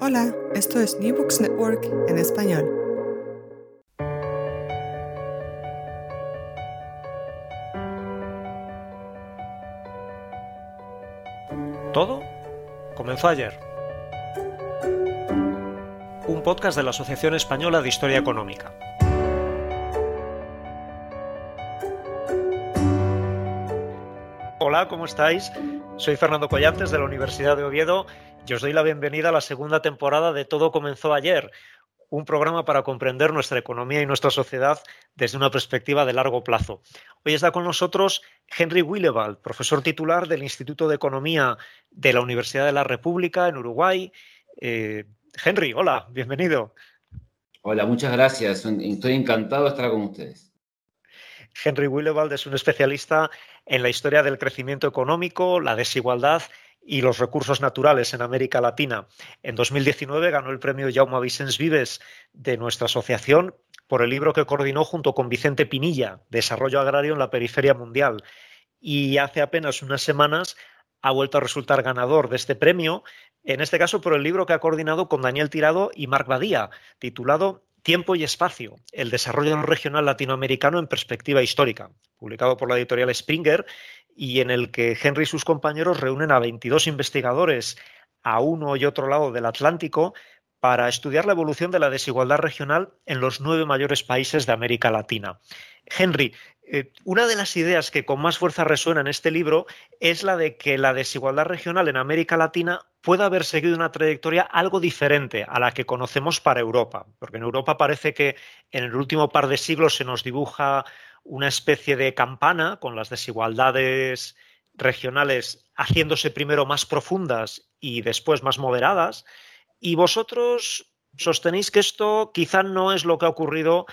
Hola, esto es New Books Network en español. Todo comenzó ayer. Un podcast de la Asociación Española de Historia Económica. Hola, ¿cómo estáis? Soy Fernando Collantes de la Universidad de Oviedo y os doy la bienvenida a la segunda temporada de Todo comenzó ayer, un programa para comprender nuestra economía y nuestra sociedad desde una perspectiva de largo plazo. Hoy está con nosotros Henry Willewald, profesor titular del Instituto de Economía de la Universidad de la República en Uruguay. Eh, Henry, hola, bienvenido. Hola, muchas gracias. Estoy encantado de estar con ustedes. Henry Willewald es un especialista en la historia del crecimiento económico, la desigualdad y los recursos naturales en América Latina. En 2019 ganó el premio Jaume Vicens Vives de nuestra asociación por el libro que coordinó junto con Vicente Pinilla, Desarrollo Agrario en la Periferia Mundial. Y hace apenas unas semanas ha vuelto a resultar ganador de este premio, en este caso por el libro que ha coordinado con Daniel Tirado y Marc Badía, titulado Tiempo y Espacio, el desarrollo regional latinoamericano en perspectiva histórica, publicado por la editorial Springer y en el que Henry y sus compañeros reúnen a 22 investigadores a uno y otro lado del Atlántico para estudiar la evolución de la desigualdad regional en los nueve mayores países de América Latina. Henry, eh, una de las ideas que con más fuerza resuena en este libro es la de que la desigualdad regional en América Latina puede haber seguido una trayectoria algo diferente a la que conocemos para Europa, porque en Europa parece que en el último par de siglos se nos dibuja una especie de campana con las desigualdades regionales haciéndose primero más profundas y después más moderadas, y vosotros sostenéis que esto quizá no es lo que ha ocurrido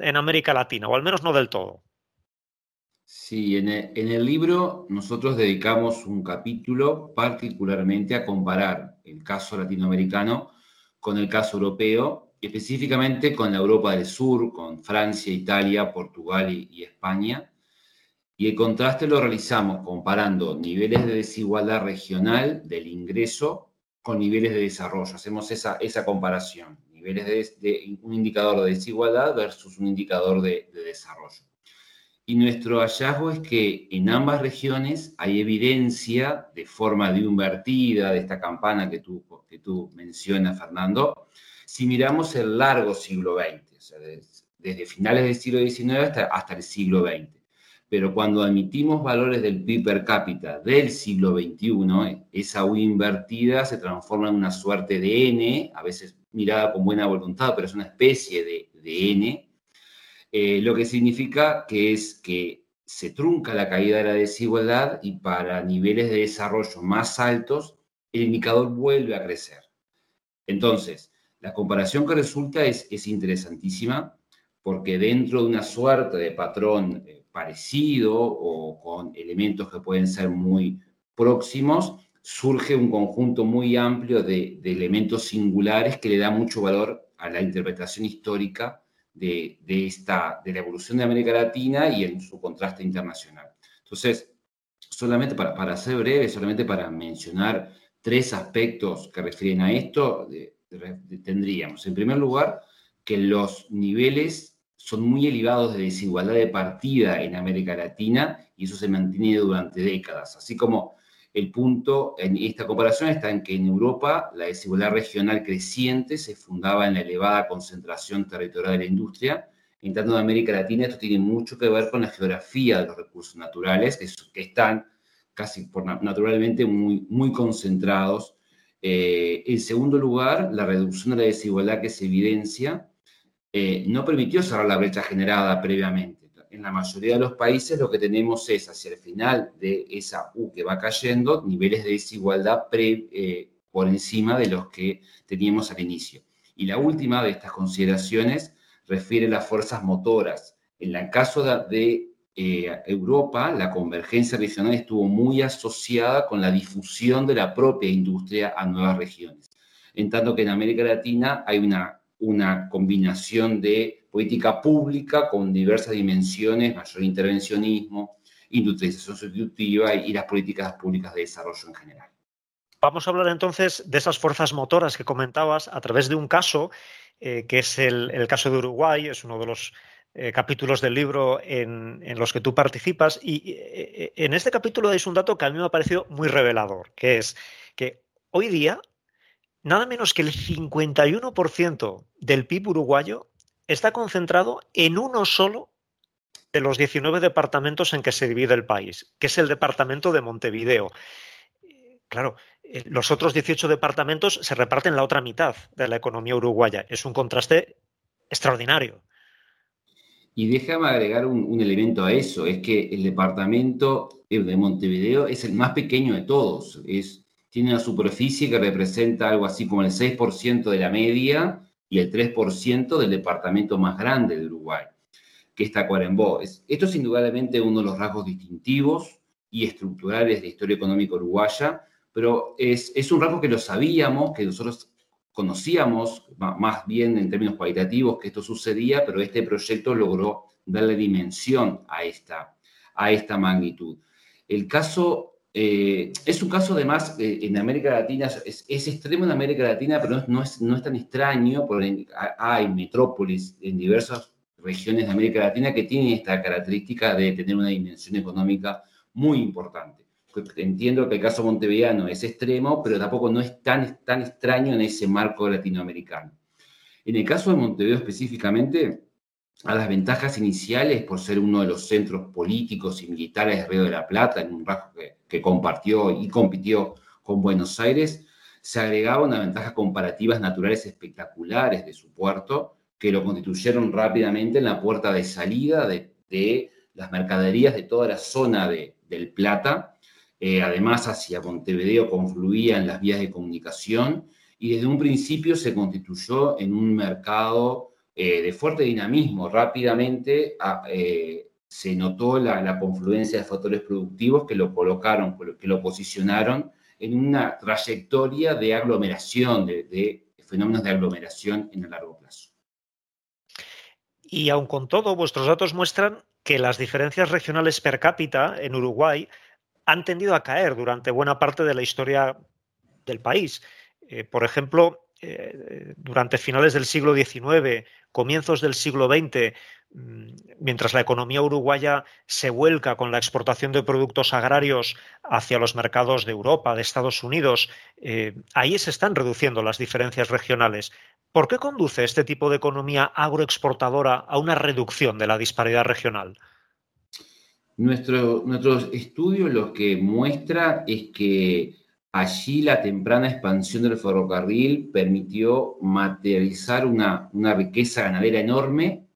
en América Latina, o al menos no del todo. Sí, en el, libro nosotros dedicamos un capítulo particularmente a comparar el caso latinoamericano con el caso europeo, específicamente con la Europa del Sur, con Francia, Italia, Portugal y, España. Y el contraste lo realizamos comparando niveles de desigualdad regional del ingreso con niveles de desarrollo. Hacemos esa, esa comparación, niveles de, un indicador de desigualdad versus un indicador de desarrollo. Y nuestro hallazgo es que en ambas regiones hay evidencia de forma de invertida de esta campana que tú, que tú mencionas, Fernando, si miramos el largo siglo XX, desde, finales del siglo XIX hasta, el siglo XX. Pero cuando admitimos valores del PIB per cápita del siglo XXI, esa U invertida se transforma en una suerte de N, a veces mirada con buena voluntad, pero es una especie de, de N, eh, lo que significa que es que se trunca la caída de la desigualdad y para niveles de desarrollo más altos, el indicador vuelve a crecer. Entonces, la comparación que resulta es, es interesantísima porque dentro de una suerte de patrón eh, parecido o con elementos que pueden ser muy próximos, surge un conjunto muy amplio de, de elementos singulares que le da mucho valor a la interpretación histórica de, esta, de la evolución de América Latina y en su contraste internacional. Entonces, solamente para, para ser breve, solamente para mencionar tres aspectos que refieren a esto, tendríamos, en primer lugar, que los niveles son muy elevados de desigualdad de partida en América Latina y eso se mantiene durante décadas, así como El punto en esta comparación está en que en Europa la desigualdad regional creciente se fundaba en la elevada concentración territorial de la industria. En tanto, en América Latina esto tiene mucho que ver con la geografía de los recursos naturales, que, están casi por, naturalmente muy, muy concentrados. Eh, en segundo lugar, la reducción de la desigualdad que se evidencia eh, no permitió cerrar la brecha generada previamente en la mayoría de los países lo que tenemos es hacia el final de esa U que va cayendo, niveles de desigualdad eh, por encima de los que teníamos al inicio. Y la última de estas consideraciones refiere a las fuerzas motoras. En el caso de, eh, Europa, la convergencia regional estuvo muy asociada con la difusión de la propia industria a nuevas regiones. En tanto que en América Latina hay una, una combinación de política pública con diversas dimensiones, mayor intervencionismo, industrialización sustitutiva y, las políticas públicas de desarrollo en general. Vamos a hablar entonces de esas fuerzas motoras que comentabas a través de un caso, eh, que es el, caso de Uruguay, es uno de los eh, capítulos del libro en, los que tú participas. Y eh, en este capítulo es un dato que a mí me ha parecido muy revelador, que es que hoy día nada menos que el 51% del PIB uruguayo está concentrado en uno solo de los 19 departamentos en que se divide el país, que es el departamento de Montevideo. Claro, eh, los otros 18 departamentos se reparten la otra mitad de la economía uruguaya. Es un contraste extraordinario. Y déjame agregar un, elemento a eso, es que el departamento de Montevideo es el más pequeño de todos. Es, tiene una superficie que representa algo así como el 6% de la media y el 3% del departamento más grande de Uruguay, que está Cuarembó. Esto es indudablemente uno de los rasgos distintivos y estructurales de la historia económica uruguaya, pero es, es un rasgo que lo sabíamos, que nosotros conocíamos más bien en términos cualitativos que esto sucedía, pero este proyecto logró darle dimensión a esta, a esta magnitud. El caso eh, es un caso además eh, en América Latina, es, extremo en América Latina, pero no es, no es tan extraño, porque hay metrópolis en diversas regiones de América Latina que tienen esta característica de tener una dimensión económica muy importante. Entiendo que el caso montevideano es extremo, pero tampoco no es tan, tan extraño en ese marco latinoamericano. En el caso de Montevideo específicamente, a las ventajas iniciales por ser uno de los centros políticos y militares de Río de la Plata, en un rasgo que, compartió y compitió con Buenos Aires, se agregaba una ventaja comparativas naturales espectaculares de su puerto, que lo constituyeron rápidamente en la puerta de salida de, las mercaderías de toda la zona de, del Plata. Eh, además, hacia Montevideo confluían las vías de comunicación y desde un principio se constituyó en un mercado eh, de fuerte dinamismo. Rápidamente ah, eh, se notó la, confluencia de factores productivos que lo colocaron, que lo posicionaron en una trayectoria de aglomeración, de, fenómenos de aglomeración en el largo plazo. Y aun con todo, vuestros datos muestran que las diferencias regionales per cápita en Uruguay han tendido a caer durante buena parte de la historia del país. Eh, por ejemplo, durante finales del siglo XIX comienzos del siglo XX, mm, mientras la economía uruguaya se vuelca con la exportación de productos agrarios hacia los mercados de Europa, de Estados Unidos, eh, ahí se están reduciendo las diferencias regionales. ¿Por qué conduce este tipo de economía agroexportadora a una reducción de la disparidad regional? Nuestro, nuestro estudio lo que muestra es que Allí la temprana expansión del ferrocarril permitió materializar una, riqueza ganadera enorme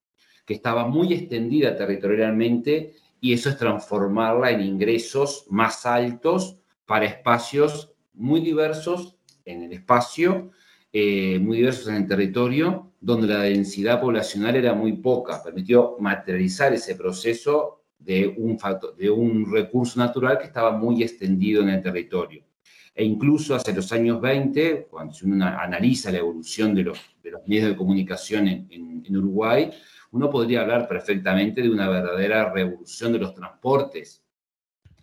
que estaba muy extendida territorialmente y eso es transformarla en ingresos más altos para espacios muy diversos en el espacio, eh, muy diversos en el territorio, donde la densidad poblacional era muy poca. Permitió materializar ese proceso de un, recurso natural que estaba muy extendido en el territorio. E incluso hacia los años 20, cuando uno analiza la evolución de los, de los medios de comunicación en, Uruguay, uno podría hablar perfectamente de una verdadera revolución de los transportes,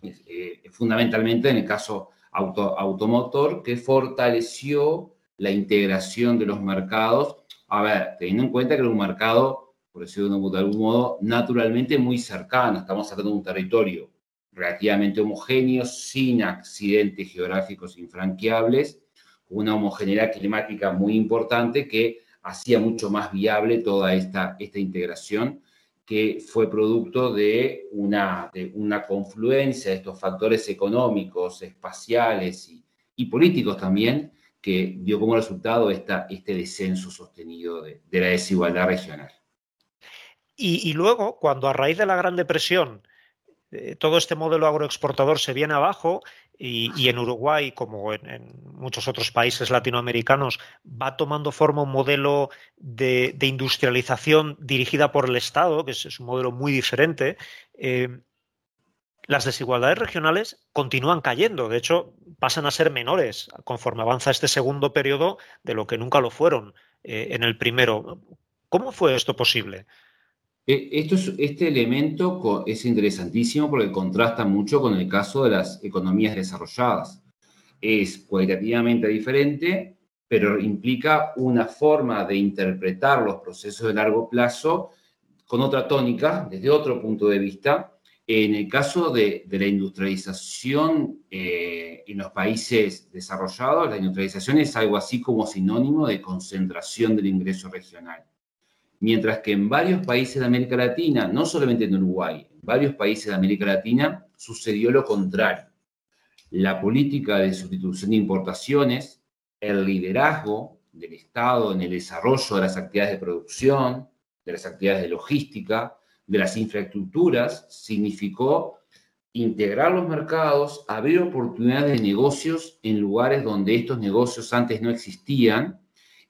eh, fundamentalmente en el caso auto, automotor, que fortaleció la integración de los mercados, a ver, teniendo en cuenta que era un mercado, por decirlo de algún modo, naturalmente muy cercano, estamos hablando de un territorio relativamente homogéneos, sin accidentes geográficos infranqueables, una homogeneidad climática muy importante que hacía mucho más viable toda esta, esta integración que fue producto de una, de una confluencia de estos factores económicos, espaciales y, políticos también, que dio como resultado esta, este descenso sostenido de la desigualdad regional. Y, luego, cuando a raíz de la Gran Depresión eh, todo este modelo agroexportador se viene abajo y, en Uruguay, como en, muchos otros países latinoamericanos, va tomando forma un modelo de, industrialización dirigida por el Estado, que es, es un modelo muy diferente. Eh, las desigualdades regionales continúan cayendo, de hecho, pasan a ser menores conforme avanza este segundo periodo de lo que nunca lo fueron eh, en el primero. ¿Cómo fue esto posible? E, esto es, este elemento es interesantísimo porque contrasta mucho con el caso de las economías desarrolladas. Es cualitativamente diferente, pero implica una forma de interpretar los procesos de largo plazo con otra tónica, desde otro punto de vista. En el caso de, de la industrialización eh, en los países desarrollados, la industrialización es algo así como sinónimo de concentración del ingreso regional mientras que en varios países de América Latina, no solamente en Uruguay, en varios países de América Latina sucedió lo contrario. La política de sustitución de importaciones, el liderazgo del Estado en el desarrollo de las actividades de producción, de las actividades de logística, de las infraestructuras, significó integrar los mercados, abrir oportunidades de negocios en lugares donde estos negocios antes no existían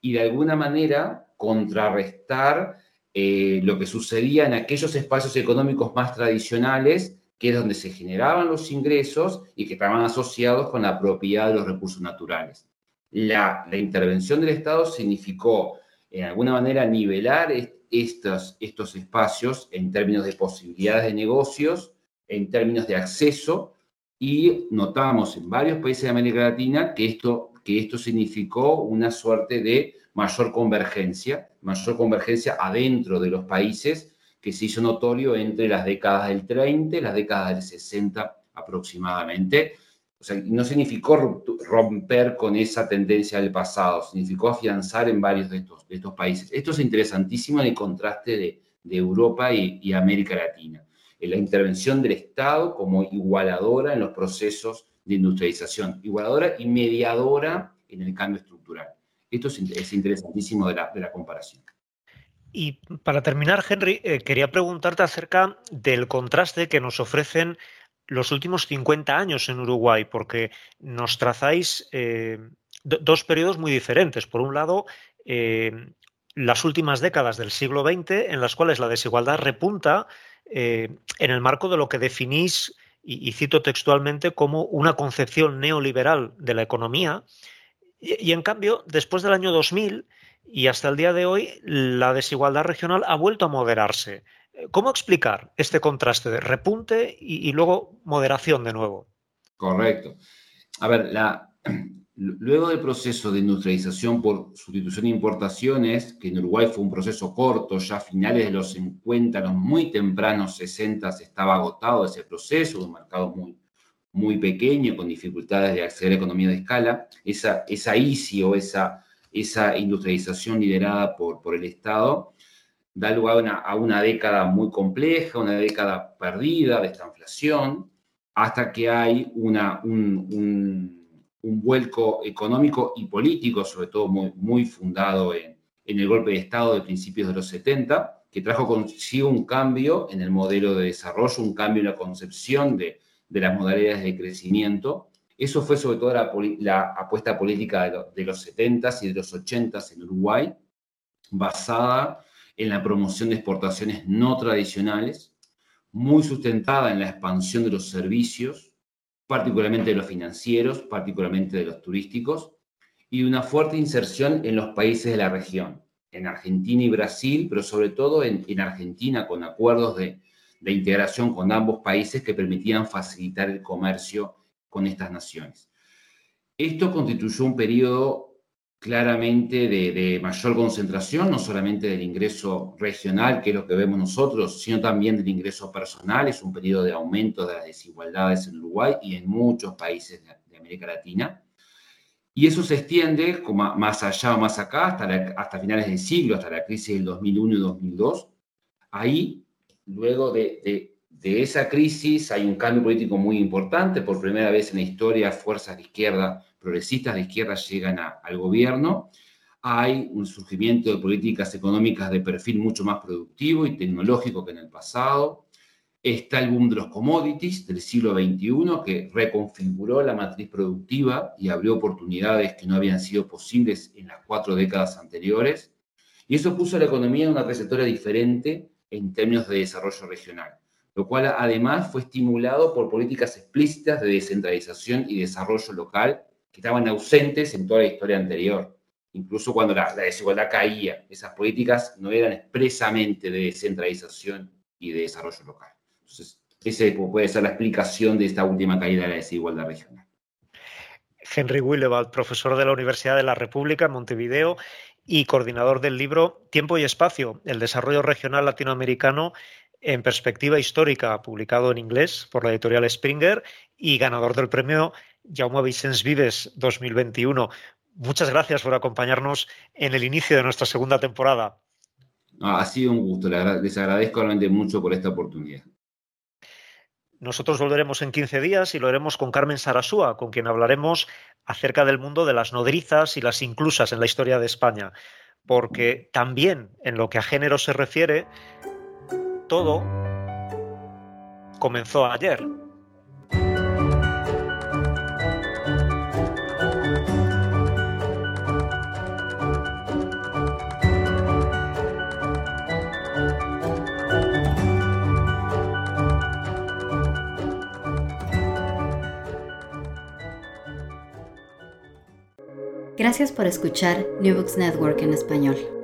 y de alguna manera contrarrestar eh, lo que sucedía en aquellos espacios económicos más tradicionales, que es donde se generaban los ingresos y que estaban asociados con la propiedad de los recursos naturales. La, intervención del Estado significó, en alguna manera, nivelar estos espacios en términos de posibilidades de negocios, en términos de acceso, y notamos en varios países de América Latina que esto, que esto significó una suerte de mayor convergencia, mayor convergencia adentro de los países que se hizo notorio entre las décadas del 30 y las décadas del 60 aproximadamente. O sea, no significó romper con esa tendencia del pasado, significó afianzar en varios de estos, de estos países. Esto es interesantísimo en el contraste de, Europa y, y, América Latina. En la intervención del Estado como igualadora en los procesos de industrialización, igualadora y mediadora en el cambio estructural. Esto es, es interesantísimo de la, de la, comparación. Y para terminar, Henry, eh, quería preguntarte acerca del contraste que nos ofrecen los últimos 50 años en Uruguay, porque nos trazáis eh, dos periodos muy diferentes. Por un lado, eh, las últimas décadas del siglo XX, en las cuales la desigualdad repunta eh, en el marco de lo que definís, y, cito textualmente, como una concepción neoliberal de la economía, y, y, en cambio, después del año 2000 y hasta el día de hoy, la desigualdad regional ha vuelto a moderarse. ¿Cómo explicar este contraste de repunte y, y luego moderación de nuevo? Correcto. A ver, la, luego del proceso de industrialización por sustitución de importaciones, que en Uruguay fue un proceso corto, ya a finales de los 50, los muy tempranos 60 se estaba agotado ese proceso, un mercado muy, muy pequeño, con dificultades de acceder a economía de escala, esa, esa ICI o esa, esa industrialización liderada por, por el Estado da lugar a una, década muy compleja, una década perdida de esta inflación, hasta que hay una, un, un, un, vuelco económico y político, sobre todo muy, fundado en, el golpe de Estado de principios de los 70, que trajo consigo un cambio en el modelo de desarrollo, un cambio en la concepción de, las modalidades de crecimiento. Eso fue sobre todo la, apuesta política de, de, los 70s y de los 80s en Uruguay, basada en la promoción de exportaciones no tradicionales, muy sustentada en la expansión de los servicios, particularmente de los financieros, particularmente de los turísticos, y una fuerte inserción en los países de la región, en Argentina y Brasil, pero sobre todo en, en Argentina con acuerdos de, de integración con ambos países que permitían facilitar el comercio con estas naciones. Esto constituyó un periodo claramente de, mayor concentración, no solamente del ingreso regional, que es lo que vemos nosotros, sino también del ingreso personal. Es un periodo de aumento de las desigualdades en Uruguay y en muchos países de, América Latina. Y eso se extiende más allá o más acá, hasta, hasta finales del siglo, hasta la crisis del 2001 y 2002. Ahí, luego de, de esa crisis, hay un cambio político muy importante. Por primera vez en la historia, fuerzas de izquierda progresistas de izquierda llegan al gobierno, hay un surgimiento de políticas económicas de perfil mucho más productivo y tecnológico que en el pasado. Está el boom de los commodities del siglo XXI que reconfiguró la matriz productiva y abrió oportunidades que no habían sido posibles en las cuatro décadas anteriores. Y eso puso a la economía en una trayectoria diferente en términos de desarrollo regional, lo cual además fue estimulado por políticas explícitas de descentralización y desarrollo local que estaban ausentes en toda la historia anterior. Incluso cuando la, desigualdad caía, esas políticas no eran expresamente de descentralización y de desarrollo local. Entonces, esa puede ser la explicación de esta última caída de la desigualdad regional. Henry Willewald, profesor de la Universidad de la República en Montevideo y coordinador del libro Tiempo y Espacio, el desarrollo regional latinoamericano en perspectiva histórica, publicado en inglés por la editorial Springer y ganador del premio Jaume Vicens Vives 2021. Muchas gracias por acompañarnos en el inicio de nuestra segunda temporada. ha sido un gusto, les agradezco realmente mucho por esta oportunidad. Nosotros volveremos en 15 días y lo haremos con Carmen Sarasúa, con quien hablaremos acerca del mundo de las nodrizas y las inclusas en la historia de España, porque también en lo que a género se refiere, todo comenzó ayer. Gracias por escuchar New Books Network en español.